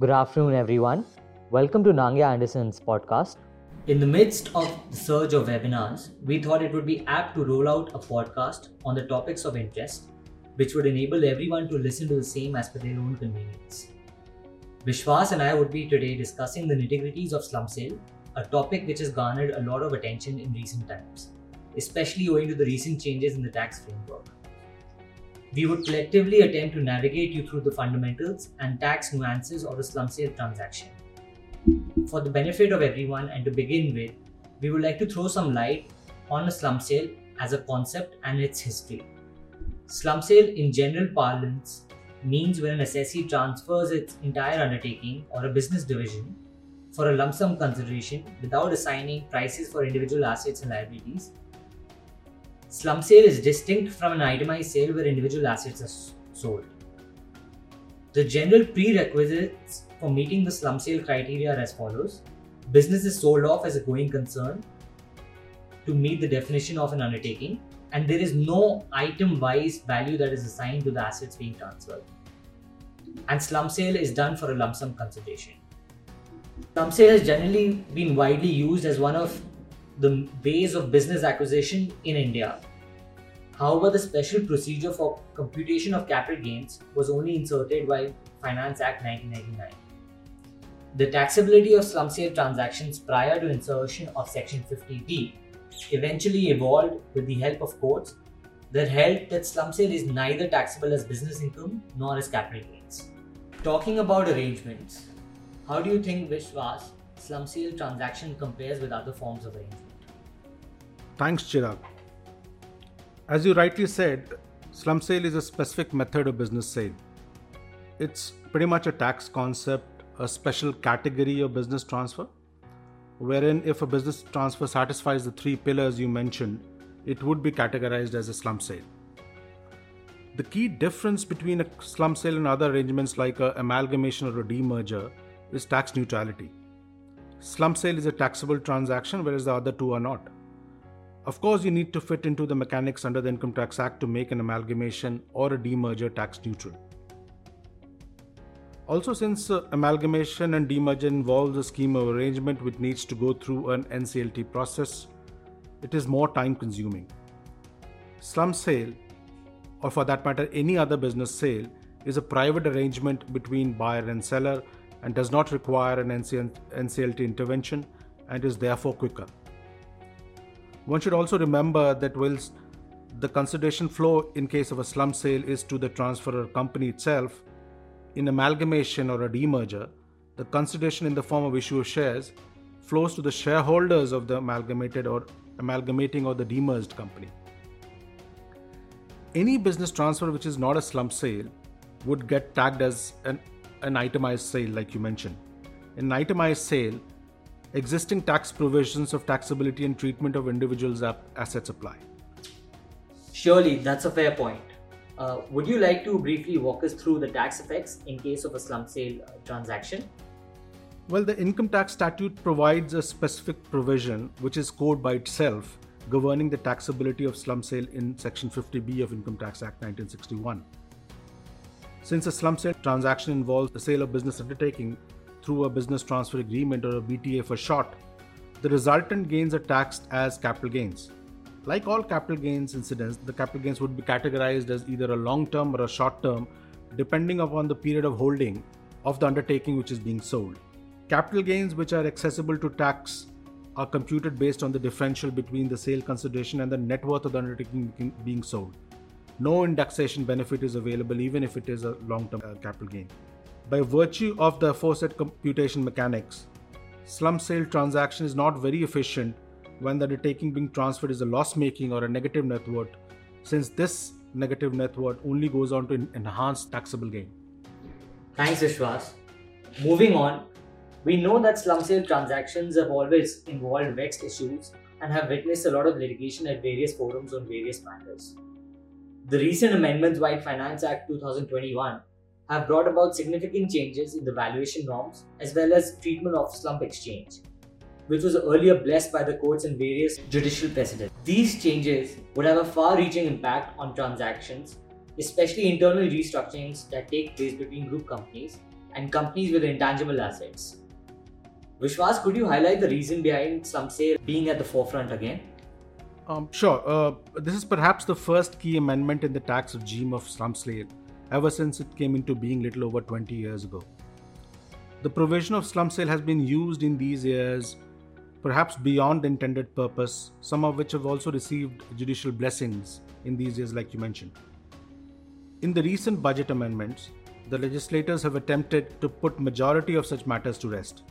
Good afternoon, everyone. Welcome to Nangia Andersen's podcast. In the midst of the surge of webinars, we thought it would be apt to roll out a podcast on the topics of interest, which would enable everyone to listen to the same as per their own convenience. Vishwas and I would be today discussing the nitty-gritties of slump sale, a topic which has garnered a lot of attention in recent times, especially owing to the recent changes in the tax framework. We would collectively attempt to navigate you through the fundamentals and tax nuances of a slump sale transaction. For the benefit of everyone and to begin with, we would like to throw some light on a slump sale as a concept and its history. Slump sale in general parlance means when an assessee transfers its entire undertaking or a business division for a lump sum consideration without assigning prices for individual assets and liabilities Slump sale is distinct from an itemized sale where individual assets are sold. The general prerequisites for meeting the slump sale criteria are as follows business is sold off as a going concern to meet the definition of an undertaking, and there is no item wise value that is assigned to the assets being transferred. And slump sale is done for a lump sum consideration. Slump sale has generally been widely used as one of the ways of business acquisition in India. However, the special procedure for computation of capital gains was only inserted by Finance Act 1999. The taxability of slump sale transactions prior to insertion of Section 50B eventually evolved with the help of courts that held that slump sale is neither taxable as business income nor as capital gains. Talking about arrangements, how do you think Vishwas slump sale transaction compares with other forms of arrangement? Thanks, Chirag. As you rightly said, slump sale is a specific method of business sale. It's pretty much a tax concept, a special category of business transfer, wherein if a business transfer satisfies the three pillars you mentioned, it would be categorized as a slump sale. The key difference between a slump sale and other arrangements like an amalgamation or a demerger is tax neutrality. Slump sale is a taxable transaction, whereas the other two are not. Of course, you need to fit into the mechanics under the Income Tax Act to make an amalgamation or a demerger tax neutral. Also, since uh, amalgamation and demerger involves a scheme of arrangement which needs to go through an NCLT process, it is more time consuming. Slump sale, or for that matter, any other business sale, is a private arrangement between buyer and seller and does not require an NCLT intervention and is therefore quicker. One should also remember that whilst the consideration flow in case of a slump sale is to the transferor company itself, in amalgamation or a demerger, the consideration in the form of issue of shares flows to the shareholders of the amalgamated or amalgamating or the demerged company. Any business transfer which is not a slump sale would get tagged as an, an itemized sale, like you mentioned. An itemized sale, existing tax provisions of taxability and treatment of individuals' assets apply. Surely, that's a fair point. Uh, would you like to briefly walk us through the tax effects in case of a slump sale uh, transaction? Well, the income tax statute provides a specific provision, which is code by itself, governing the taxability of slump sale in Section 50B of Income Tax Act 1961. Since a slump sale transaction involves the sale of business undertaking, through a business transfer agreement or a BTA for short, the resultant gains are taxed as capital gains. Like all capital gains incidents, the capital gains would be categorized as either a long term or a short term, depending upon the period of holding of the undertaking which is being sold. Capital gains which are accessible to tax are computed based on the differential between the sale consideration and the net worth of the undertaking being sold. No indexation benefit is available even if it is a long term uh, capital gain. By virtue of the aforesaid computation mechanics, slump sale transaction is not very efficient when the undertaking being transferred is a loss making or a negative net worth, since this negative net worth only goes on to enhance taxable gain. Thanks, Vishwas. Moving on, we know that slump sale transactions have always involved vexed issues and have witnessed a lot of litigation at various forums on various matters. The recent amendments by Finance Act 2021 have brought about significant changes in the valuation norms as well as treatment of slump exchange, which was earlier blessed by the courts and various judicial precedents. These changes would have a far reaching impact on transactions, especially internal restructurings that take place between group companies, and companies with intangible assets. Vishwas, could you highlight the reason behind slump sale being at the forefront again? Um, sure. Uh, this is perhaps the first key amendment in the tax regime of slump sale ever since it came into being little over 20 years ago. The provision of slump sale has been used in these years perhaps beyond the intended purpose, some of which have also received judicial blessings in these years, like you mentioned. In the recent budget amendments, the legislators have attempted to put majority of such matters to rest.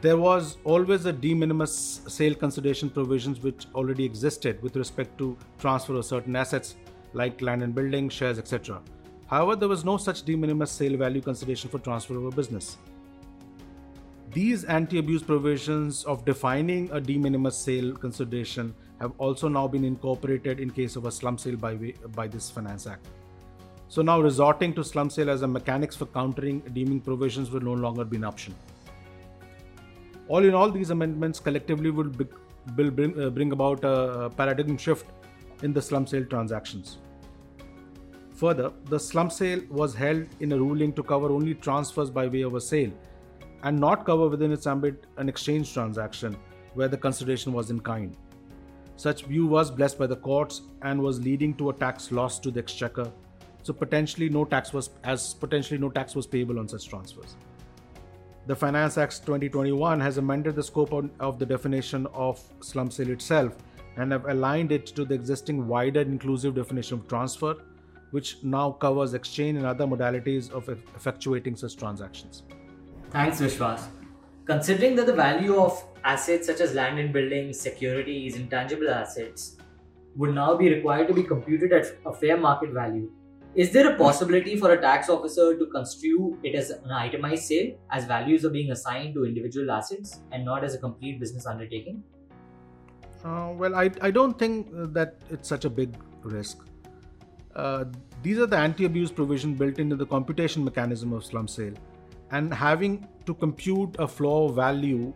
There was always a de minimis sale consideration provisions which already existed with respect to transfer of certain assets like land and building, shares, etc. However, there was no such de minimis sale value consideration for transfer of a business. These anti abuse provisions of defining a de minimis sale consideration have also now been incorporated in case of a slump sale by, by this Finance Act. So now resorting to slump sale as a mechanics for countering deeming provisions will no longer be an option. All in all, these amendments collectively will, be, will bring, uh, bring about a paradigm shift in the slump sale transactions. Further, the slump sale was held in a ruling to cover only transfers by way of a sale and not cover within its ambit an exchange transaction where the consideration was in kind. Such view was blessed by the courts and was leading to a tax loss to the exchequer. So potentially no tax was as potentially no tax was payable on such transfers. The Finance Act 2021 has amended the scope of the definition of slump sale itself and have aligned it to the existing wider inclusive definition of transfer, which now covers exchange and other modalities of effectuating such transactions. Thanks, Vishwas. Considering that the value of assets such as land and buildings, securities, intangible assets would now be required to be computed at a fair market value, is there a possibility for a tax officer to construe it as an itemized sale as values are being assigned to individual assets and not as a complete business undertaking? Uh, well, I, I don't think that it's such a big risk. Uh, these are the anti abuse provision built into the computation mechanism of slump sale and having to compute a floor value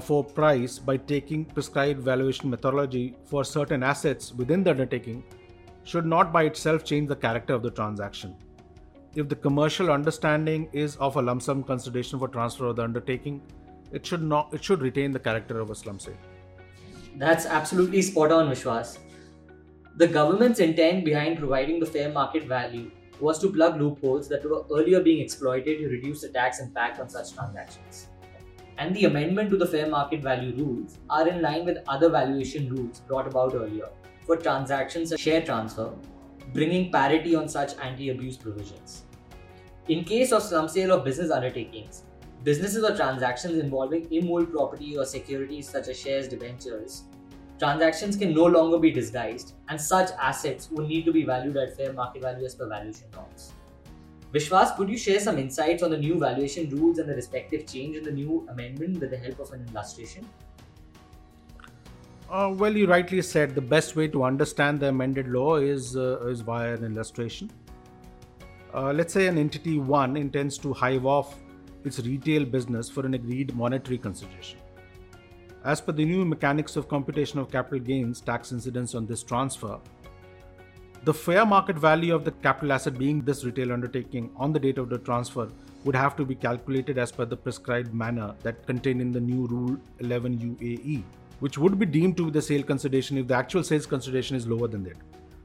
for price by taking prescribed valuation methodology for certain assets within the undertaking should not by itself change the character of the transaction. If the commercial understanding is of a lump sum consideration for transfer of the undertaking, it should not it should retain the character of a slump sale. That's absolutely spot on, Vishwas. The government's intent behind providing the fair market value was to plug loopholes that were earlier being exploited to reduce the tax impact on such transactions. And the amendment to the fair market value rules are in line with other valuation rules brought about earlier for transactions and share transfer, bringing parity on such anti abuse provisions. In case of slump sale of business undertakings, businesses or transactions involving immovable property or securities such as shares, debentures, transactions can no longer be disguised, and such assets would need to be valued at fair market value as per valuation norms. Vishwas, could you share some insights on the new valuation rules and the respective change in the new amendment with the help of an illustration? Uh, well, you rightly said the best way to understand the amended law is, uh, is via an illustration. Uh, let's say an entity 1 intends to hive off its retail business for an agreed monetary consideration. As per the new mechanics of computation of capital gains tax incidence on this transfer, the fair market value of the capital asset being this retail undertaking on the date of the transfer would have to be calculated as per the prescribed manner that contained in the new rule 11 UAE, which would be deemed to be the sale consideration if the actual sales consideration is lower than that.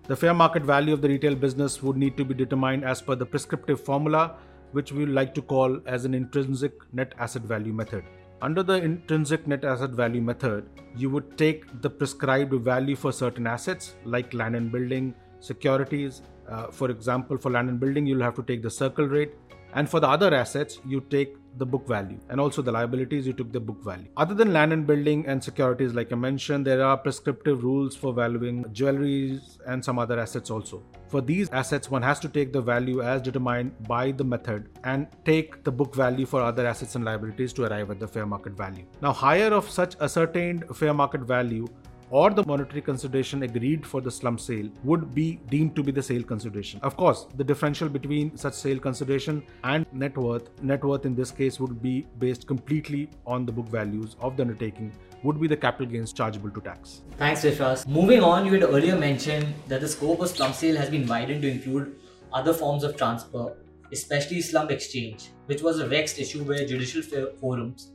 The fair market value of the retail business would need to be determined as per the prescriptive formula, which we like to call as an intrinsic net asset value method. Under the intrinsic net asset value method, you would take the prescribed value for certain assets like land and building, securities. Uh, for example, for land and building, you'll have to take the circle rate and for the other assets, you take the book value. And also the liabilities, you took the book value. Other than land and building and securities, like I mentioned, there are prescriptive rules for valuing jewelries and some other assets also. For these assets, one has to take the value as determined by the method and take the book value for other assets and liabilities to arrive at the fair market value. Now, higher of such ascertained fair market value or the monetary consideration agreed for the slump sale would be deemed to be the sale consideration. Of course, the differential between such sale consideration and net worth, net worth in this case would be based completely on the book values of the undertaking, would be the capital gains chargeable to tax. Thanks, Vishwas. Moving on, you had earlier mentioned that the scope of slump sale has been widened to include other forms of transfer especially slump exchange, which was a vexed issue where judicial forums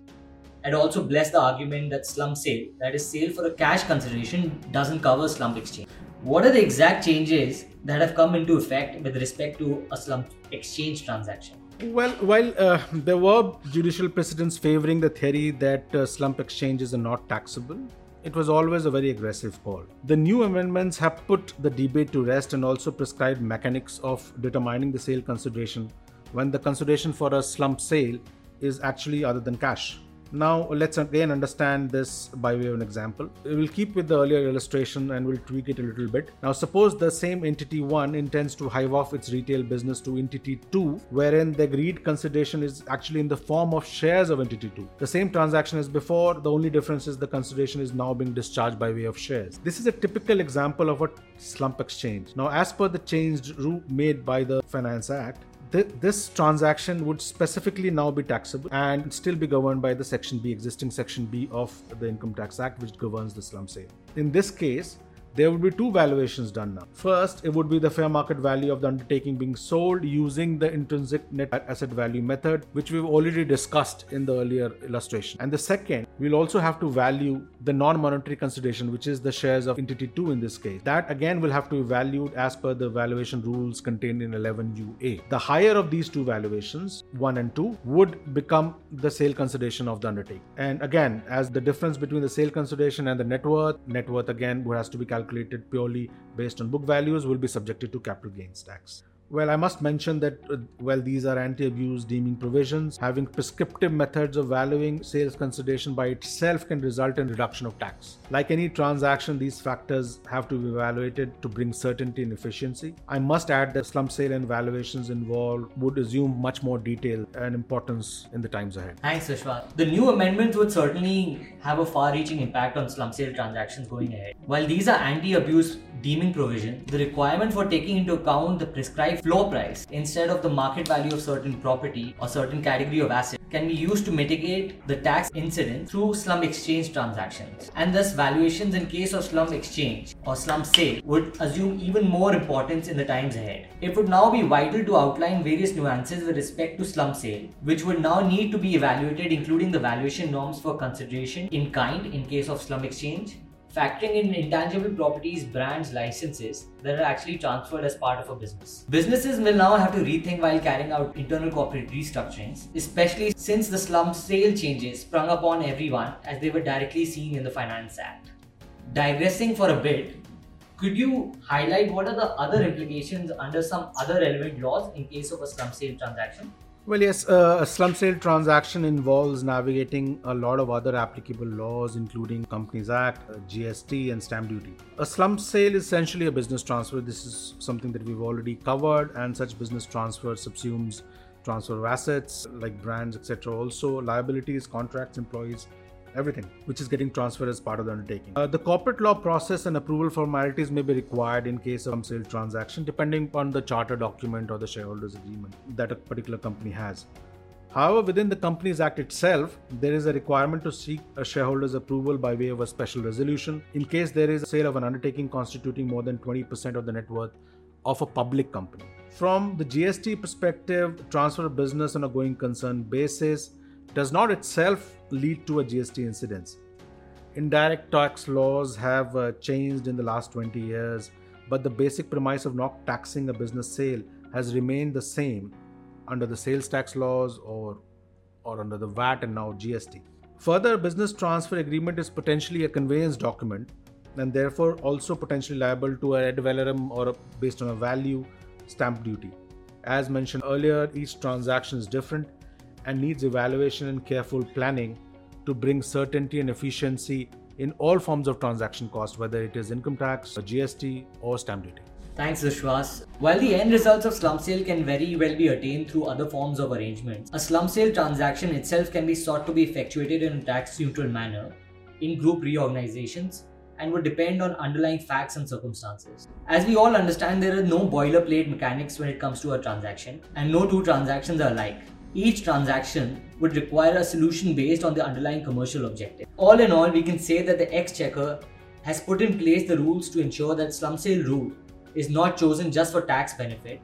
had also bless the argument that slump sale, that is, sale for a cash consideration, doesn't cover slump exchange. What are the exact changes that have come into effect with respect to a slump exchange transaction? Well, while uh, there were judicial precedents favoring the theory that uh, slump exchanges are not taxable, it was always a very aggressive call. The new amendments have put the debate to rest and also prescribed mechanics of determining the sale consideration when the consideration for a slump sale is actually other than cash. Now let's again understand this by way of an example. We'll keep with the earlier illustration and we'll tweak it a little bit. Now suppose the same entity 1 intends to hive off its retail business to entity 2 wherein the agreed consideration is actually in the form of shares of entity 2. The same transaction as before, the only difference is the consideration is now being discharged by way of shares. This is a typical example of a slump exchange. Now as per the changed rule made by the Finance Act, th- this transaction would specifically now be taxable and still be governed by the Section B, existing Section B of the Income Tax Act, which governs the slump sale. In this case, there would be two valuations done now. First, it would be the fair market value of the undertaking being sold using the intrinsic net asset value method, which we've already discussed in the earlier illustration. And the second, we'll also have to value the non monetary consideration, which is the shares of entity 2 in this case. That again will have to be valued as per the valuation rules contained in 11UA. The higher of these two valuations, 1 and 2, would become the sale consideration of the undertaking. And again, as the difference between the sale consideration and the net worth, net worth again has to be calculated calculated purely based on book values will be subjected to capital gains tax. Well, I must mention that uh, well, these are anti abuse deeming provisions. Having prescriptive methods of valuing sales consideration by itself can result in reduction of tax. Like any transaction, these factors have to be evaluated to bring certainty and efficiency. I must add that slump sale and valuations involved would assume much more detail and importance in the times ahead. Thanks, Vishwas. The new amendments would certainly have a far reaching impact on slump sale transactions going ahead. While these are anti abuse deeming provisions, the requirement for taking into account the prescribed floor price instead of the market value of certain property or certain category of asset can be used to mitigate the tax incidence through slump exchange transactions. And thus valuations in case of slump exchange or slump sale would assume even more importance in the times ahead. It would now be vital to outline various nuances with respect to slump sale, which would now need to be evaluated including the valuation norms for consideration in kind in case of slump exchange factoring in intangible properties, brands, licenses that are actually transferred as part of a business. Businesses will now have to rethink while carrying out internal corporate restructurings, especially since the slump sale changes sprung upon everyone as they were directly seen in the Finance Act. Digressing for a bit, could you highlight what are the other implications under some other relevant laws in case of a slump sale transaction? Well, yes, uh, a slump sale transaction involves navigating a lot of other applicable laws, including Companies Act, uh, GST, and stamp duty. A slump sale is essentially a business transfer. This is something that we've already covered, and such business transfer subsumes transfer of assets like brands, etc. Also, liabilities, contracts, employees, everything which is getting transferred as part of the undertaking. Uh, the corporate law process and approval formalities may be required in case of sale transaction depending upon the charter document or the shareholders agreement that a particular company has. However, within the Companies Act itself, there is a requirement to seek a shareholder's approval by way of a special resolution in case there is a sale of an undertaking constituting more than 20% of the net worth of a public company. From the GST perspective, transfer of business on a going concern basis does not itself lead to a GST incidence. Indirect tax laws have uh, changed in the last 20 years, but the basic premise of not taxing a business sale has remained the same under the sales tax laws or, or under the VAT and now GST. Further, business transfer agreement is potentially a conveyance document and therefore also potentially liable to a ad valorem or a, based on a value stamp duty. As mentioned earlier, each transaction is different and needs evaluation and careful planning to bring certainty and efficiency in all forms of transaction cost, whether it is income tax, or GST, or stamp duty. Thanks, Vishwas. While the end results of slump sale can very well be attained through other forms of arrangements, a slump sale transaction itself can be sought to be effectuated in a tax neutral manner in group reorganizations and would depend on underlying facts and circumstances. As we all understand, there are no boilerplate mechanics when it comes to a transaction, and no two transactions are alike. Each transaction would require a solution based on the underlying commercial objective. All in all, we can say that the Exchequer has put in place the rules to ensure that slump sale rule is not chosen just for tax benefit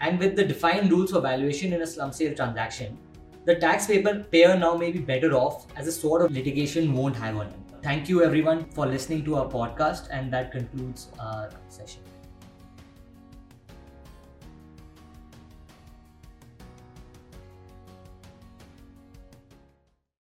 And with the defined rules for valuation in a slump sale transaction, the taxpayer now may be better off as a sort of litigation won't hang on him. Thank you everyone for listening to our podcast, and that concludes our session.